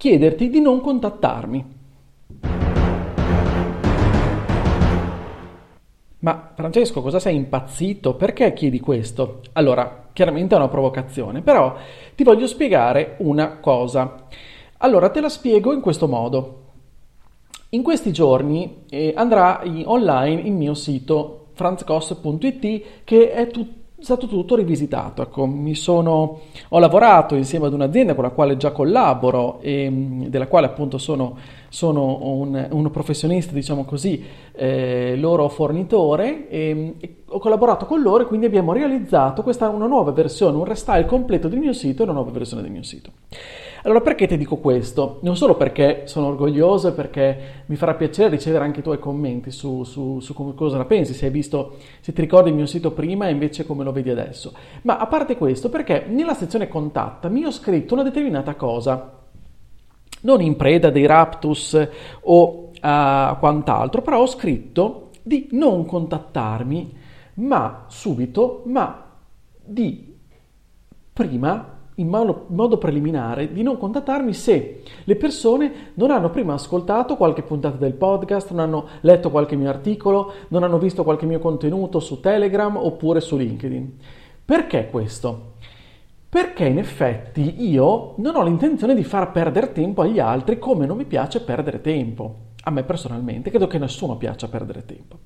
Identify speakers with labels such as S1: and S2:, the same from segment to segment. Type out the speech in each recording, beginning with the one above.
S1: chiederti di non contattarmi. Ma Francesco, cosa sei impazzito? Perché chiedi questo? Allora, chiaramente è una provocazione, però ti voglio spiegare una cosa. Allora, te la spiego in questo modo. In questi giorni eh, andrà in online il mio sito franzcos.it che è tutto stato tutto rivisitato. Ecco, sono, ho lavorato insieme ad un'azienda con la quale già collaboro e della quale appunto sono, sono un, un, professionista, diciamo così, eh, loro fornitore e, e, ho collaborato con loro e quindi abbiamo realizzato questa una nuova versione, un restyle completo del mio sito e una nuova versione del mio sito. Allora perché ti dico questo? Non solo perché sono orgoglioso e perché mi farà piacere ricevere anche i tuoi commenti su, su, su cosa ne pensi, se hai visto, se ti ricordi il mio sito prima e invece come lo vedi adesso, ma a parte questo perché nella sezione contattami ho scritto una determinata cosa, non in preda dei raptus o uh, quant'altro, però ho scritto di non contattarmi ma subito, ma di prima in modo, in modo, preliminare di non contattarmi se le persone non hanno prima ascoltato qualche puntata del podcast, non hanno letto qualche mio articolo, non hanno visto qualche mio contenuto su Telegram oppure su LinkedIn. Perché questo? Perché in effetti io non ho l'intenzione di far perdere tempo agli altri come non mi piace perdere tempo. A me personalmente, credo che nessuno piaccia perdere tempo.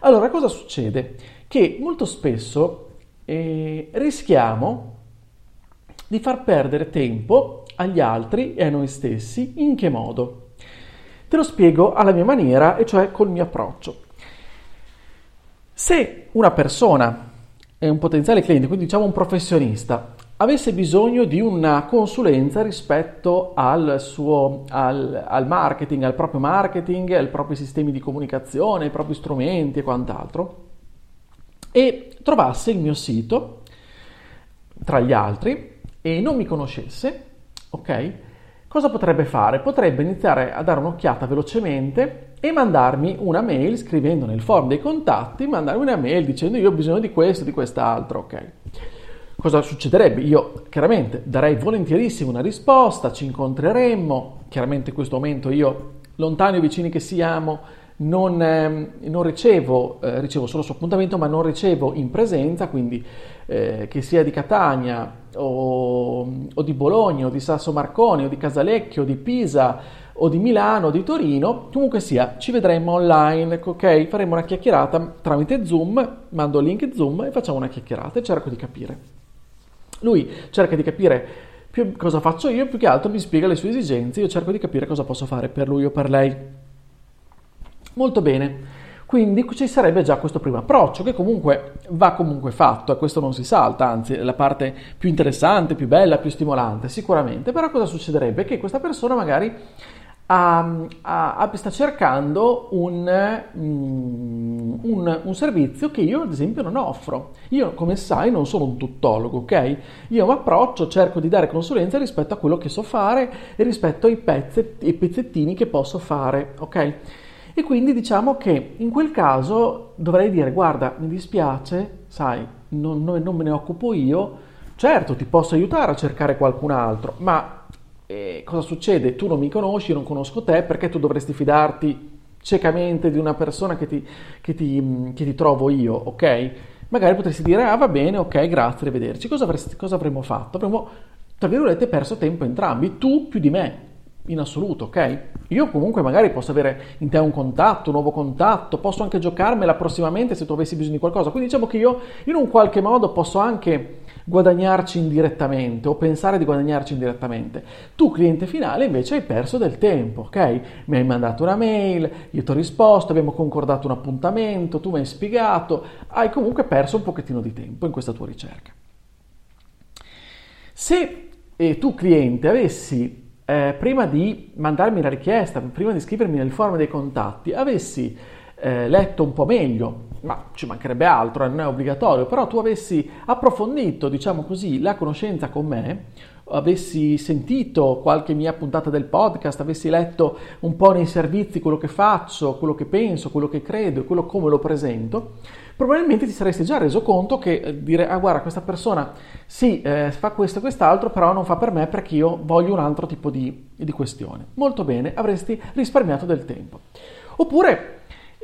S1: Allora, cosa succede? Che molto spesso eh, rischiamo di far perdere tempo agli altri e a noi stessi. In che modo? Te lo spiego alla mia maniera, e cioè col mio approccio. Se una persona è un potenziale cliente, quindi diciamo un professionista, avesse bisogno di una consulenza rispetto al suo al, al marketing, al proprio marketing, ai propri sistemi di comunicazione, ai propri strumenti e quant'altro, e trovasse il mio sito tra gli altri e non mi conoscesse, ok? Cosa potrebbe fare? Potrebbe iniziare a dare un'occhiata velocemente e mandarmi una mail scrivendo nel form dei contatti, mandarmi una mail dicendo io ho bisogno di questo, di quest'altro, ok? Cosa succederebbe? Io chiaramente darei volentierissimo una risposta, ci incontreremmo, chiaramente in questo momento io, lontani o vicini che siamo, non, eh, non ricevo, eh, ricevo solo su appuntamento, ma non ricevo in presenza, quindi eh, che sia di Catania o, o, di Bologna o di Sasso Marconi o di Casalecchio o di Pisa o di Milano o di Torino, comunque sia, ci vedremo online, ok? Faremo una chiacchierata tramite Zoom, mando il link Zoom e facciamo una chiacchierata e cerco di capire. Lui cerca di capire più cosa faccio io, più che altro mi spiega le sue esigenze, io cerco di capire cosa posso fare per lui o per lei. Molto bene. Quindi ci sarebbe già questo primo approccio che comunque va comunque fatto e questo non si salta, anzi è la parte più interessante, più bella, più stimolante sicuramente. Però cosa succederebbe? Che questa persona magari ha, ha, sta cercando un, mm, un, un, servizio che io ad esempio non offro. Io come sai non sono un tuttologo, ok? Io mi approccio, cerco di dare consulenza rispetto a quello che so fare e rispetto ai, pezzetti, ai pezzettini che posso fare, ok? E quindi diciamo che in quel caso dovrei dire guarda mi dispiace, sai, non, non, me ne occupo io, certo ti posso aiutare a cercare qualcun altro, ma eh, cosa succede? Tu non mi conosci, non conosco te, perché tu dovresti fidarti ciecamente di una persona che ti, che ti, che ti trovo io, ok? Magari potresti dire, ah va bene, ok, grazie, arrivederci. Cosa, avresti, cosa avremmo fatto? Avremmo, tra virgolette, perso tempo entrambi, tu più di me, in assoluto, ok? Io comunque magari posso avere in te un contatto, un nuovo contatto, posso anche giocarmela prossimamente se tu avessi bisogno di qualcosa. Quindi diciamo che io in un qualche modo posso anche guadagnarci indirettamente o pensare di guadagnarci indirettamente. Tu cliente finale invece hai perso del tempo, ok? Mi hai mandato una mail, io ti ho risposto, abbiamo concordato un appuntamento, tu mi hai spiegato, hai comunque perso un pochettino di tempo in questa tua ricerca. Se eh, tu cliente avessi eh, prima di mandarmi la richiesta, prima di iscrivermi nel forum dei contatti, avessi eh, letto un po' meglio, ma ci mancherebbe altro, eh, non è obbligatorio, però tu avessi approfondito, diciamo così, la conoscenza con me, avessi sentito qualche mia puntata del podcast, avessi letto un po' nei servizi quello che faccio, quello che penso, quello che credo, quello come lo presento, probabilmente ti saresti già reso conto che eh, dire, ah guarda, questa persona sì, eh, fa questo e quest'altro, però non fa per me perché io voglio un altro tipo di, di questione. Molto bene, avresti risparmiato del tempo. Oppure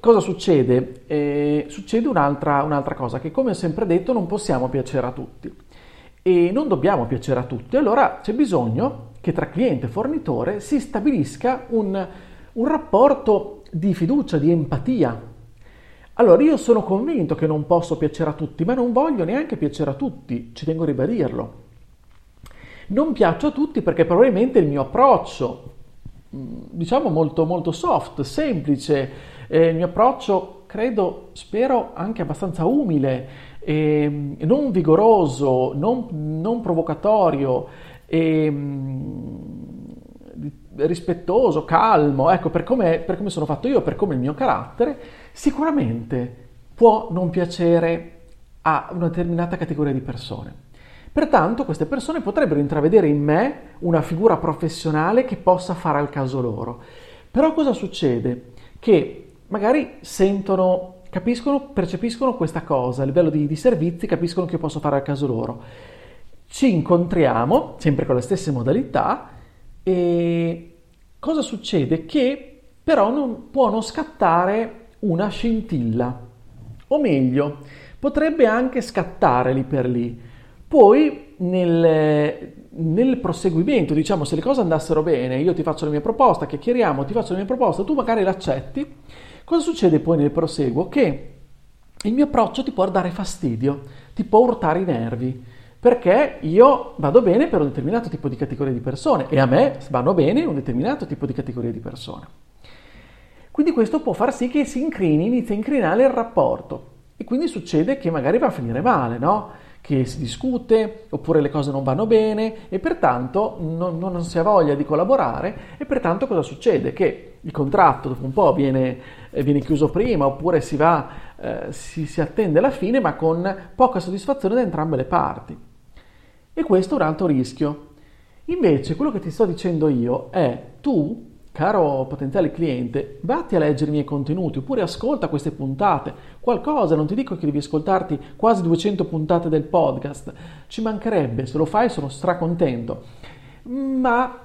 S1: Cosa succede? Eh, succede un'altra, un'altra, cosa, che come ho sempre detto non possiamo piacere a tutti e non dobbiamo piacere a tutti, allora c'è bisogno che tra cliente e fornitore si stabilisca un, un rapporto di fiducia, di empatia. Allora io sono convinto che non posso piacere a tutti, ma non voglio neanche piacere a tutti, ci tengo a ribadirlo. Non piaccio a tutti perché probabilmente il mio approccio, diciamo molto, molto soft, semplice, eh, il mio approccio, credo, spero, anche abbastanza umile, eh, non vigoroso, non, non provocatorio, eh, rispettoso, calmo, ecco, per come, per come sono fatto io, per come il mio carattere, sicuramente può non piacere a una determinata categoria di persone. Pertanto queste persone potrebbero intravedere in me una figura professionale che possa fare al caso loro. Però cosa succede? Che magari sentono, capiscono, percepiscono questa cosa a livello di, di servizi, capiscono che io posso fare al caso loro. Ci incontriamo, sempre con le stesse modalità, e cosa succede? Che però non, può non scattare una scintilla, o meglio, potrebbe anche scattare lì per lì. Poi nel, nel proseguimento, diciamo, se le cose andassero bene, io ti faccio la mia proposta, chiacchieriamo, ti faccio la mia proposta, tu magari l'accetti, Cosa succede poi nel proseguo? Che il mio approccio ti può dare fastidio, ti può urtare i nervi, perché io vado bene per un determinato tipo di categoria di persone e a me vanno bene un determinato tipo di categoria di persone. Quindi questo può far sì che si incrini, inizia a incrinare il rapporto e quindi succede che magari va a finire male, no? che si discute oppure le cose non vanno bene e pertanto non, non, si ha voglia di collaborare e pertanto cosa succede? Che il contratto dopo un po' viene, viene chiuso prima oppure si, va, eh, si, si attende la fine ma con poca soddisfazione da entrambe le parti. E questo è un altro rischio. Invece quello che ti sto dicendo io è tu Caro potenziale cliente, vatti a leggere i miei contenuti oppure ascolta queste puntate, qualcosa, non ti dico che devi ascoltarti quasi 200 puntate del podcast, ci mancherebbe, se lo fai sono stracontento, ma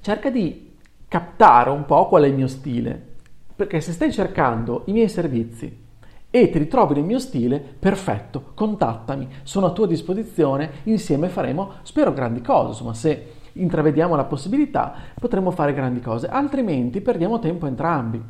S1: cerca di captare un po' qual è il mio stile, perché se stai cercando i miei servizi e ti ritrovi nel mio stile, perfetto, contattami, sono a tua disposizione, insieme faremo, spero, grandi cose, insomma se intravediamo la possibilità, potremo fare grandi cose, altrimenti perdiamo tempo entrambi.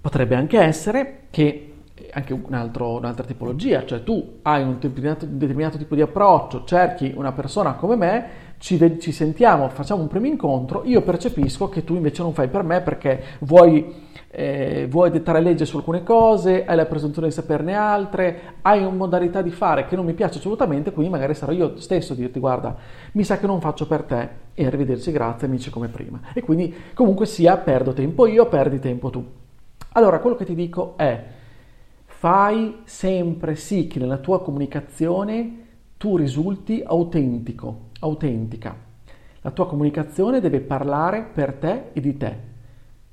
S1: Potrebbe anche essere che anche un altro, un'altra tipologia, cioè tu hai un determinato, un determinato, tipo di approccio, cerchi una persona come me, ci, ci sentiamo, facciamo un primo incontro, io percepisco che tu invece non fai per me perché vuoi eh, vuoi dettare legge su alcune cose, hai la presunzione di saperne altre, hai una modalità di fare che non mi piace assolutamente, quindi magari sarò io stesso a dirti guarda, mi sa che non faccio per te e arrivederci, grazie, amici come prima. E quindi comunque sia perdo tempo io, perdi tempo tu. Allora, quello che ti dico è fai sempre sì che nella tua comunicazione tu risulti autentico, autentica. La tua comunicazione deve parlare per te e di te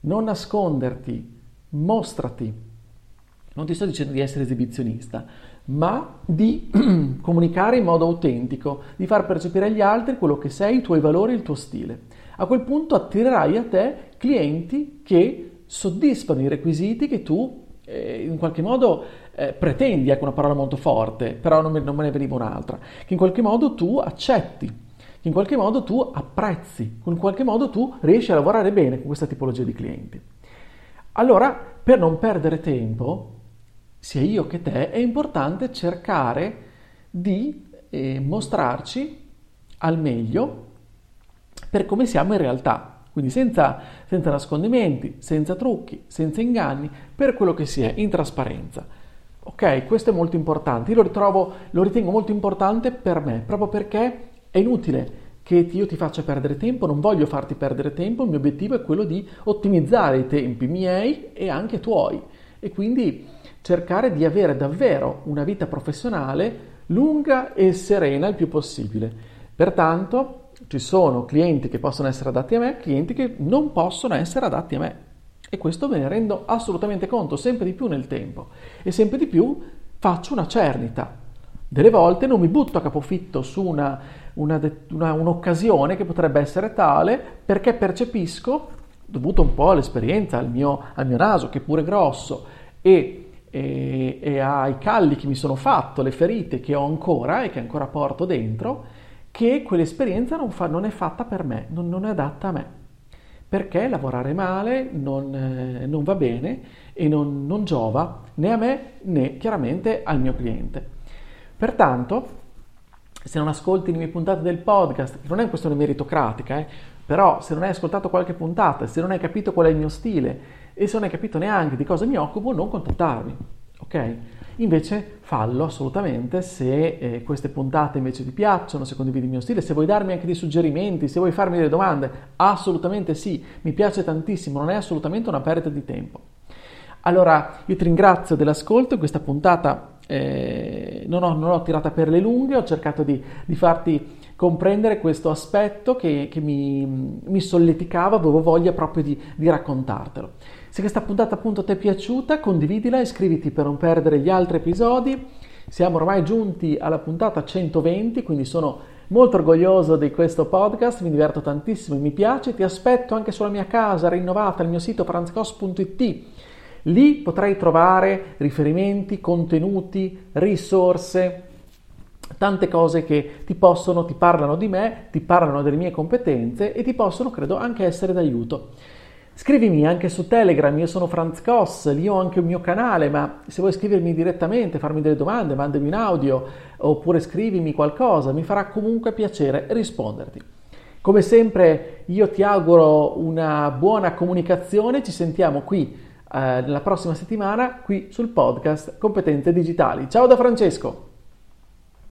S1: non nasconderti, mostrati. Non ti sto dicendo di essere esibizionista, ma di comunicare in modo autentico, di far percepire agli altri quello che sei, i tuoi valori, il tuo stile. A quel punto attirerai a te clienti che soddisfano i requisiti che tu eh, in qualche modo eh, pretendi, ecco una parola molto forte, però non me, non me ne veniva un'altra, che in qualche modo tu accetti che in qualche modo tu apprezzi, in qualche modo tu riesci a lavorare bene con questa tipologia di clienti. Allora, per non perdere tempo, sia io che te, è importante cercare di eh, mostrarci al meglio per come siamo in realtà. Quindi senza, senza nascondimenti, senza trucchi, senza inganni, per quello che si è, in trasparenza. Ok, questo è molto importante. Io lo ritrovo, lo ritengo molto importante per me, proprio perché è inutile che io ti faccia perdere tempo, non voglio farti perdere tempo, il mio obiettivo è quello di ottimizzare i tempi miei e anche tuoi e quindi cercare di avere davvero una vita professionale lunga e serena il più possibile. Pertanto ci sono clienti che possono essere adatti a me, clienti che non possono essere adatti a me. E questo me ne rendo assolutamente conto sempre di più nel tempo e sempre di più faccio una cernita. Delle volte non mi butto a capofitto su una, una, una, un'occasione che potrebbe essere tale perché percepisco, dovuto un po' all'esperienza, al mio, al mio naso che è pure grosso e e, e ai calli che mi sono fatto, le ferite che ho ancora e che ancora porto dentro, che quell'esperienza non, fa, non è fatta per me, non, non, è adatta a me. Perché lavorare male non, eh, non va bene e non, giova né a me né chiaramente al mio cliente. Pertanto, se non ascolti le mie puntate del podcast, non è una questione meritocratica, eh, però se non hai ascoltato qualche puntata, se non hai capito qual è il mio stile e se non hai capito neanche di cosa mi occupo, non contattarmi, ok? Invece fallo assolutamente se eh, queste puntate invece ti piacciono, se condividi il mio stile, se vuoi darmi anche dei suggerimenti, se vuoi farmi delle domande, assolutamente sì, mi piace tantissimo, non è assolutamente una perdita di tempo. Allora, io ti ringrazio dell'ascolto, questa puntata eh, non, ho, non l'ho tirata per le lunghe, ho cercato di, di farti comprendere questo aspetto che, che mi, mi, solleticava, avevo voglia proprio di, di, raccontartelo. Se questa puntata appunto ti è piaciuta, condividila, iscriviti per non perdere gli altri episodi. Siamo ormai giunti alla puntata 120, quindi sono molto orgoglioso di questo podcast, mi diverto tantissimo e mi piace. Ti aspetto anche sulla mia casa rinnovata, il mio sito franzcos.it. Lì potrai trovare riferimenti, contenuti, risorse, tante cose che ti possono, ti parlano di me, ti parlano delle mie competenze e ti possono, credo, anche essere d'aiuto. Scrivimi anche su Telegram, io sono Franz Koss, lì ho anche un mio canale, ma se vuoi scrivermi direttamente, farmi delle domande, mandami un audio oppure scrivimi qualcosa, mi farà comunque piacere risponderti. Come sempre io ti auguro una buona comunicazione, ci sentiamo qui eh, la prossima settimana qui sul podcast Competenze Digitali. Ciao da Francesco!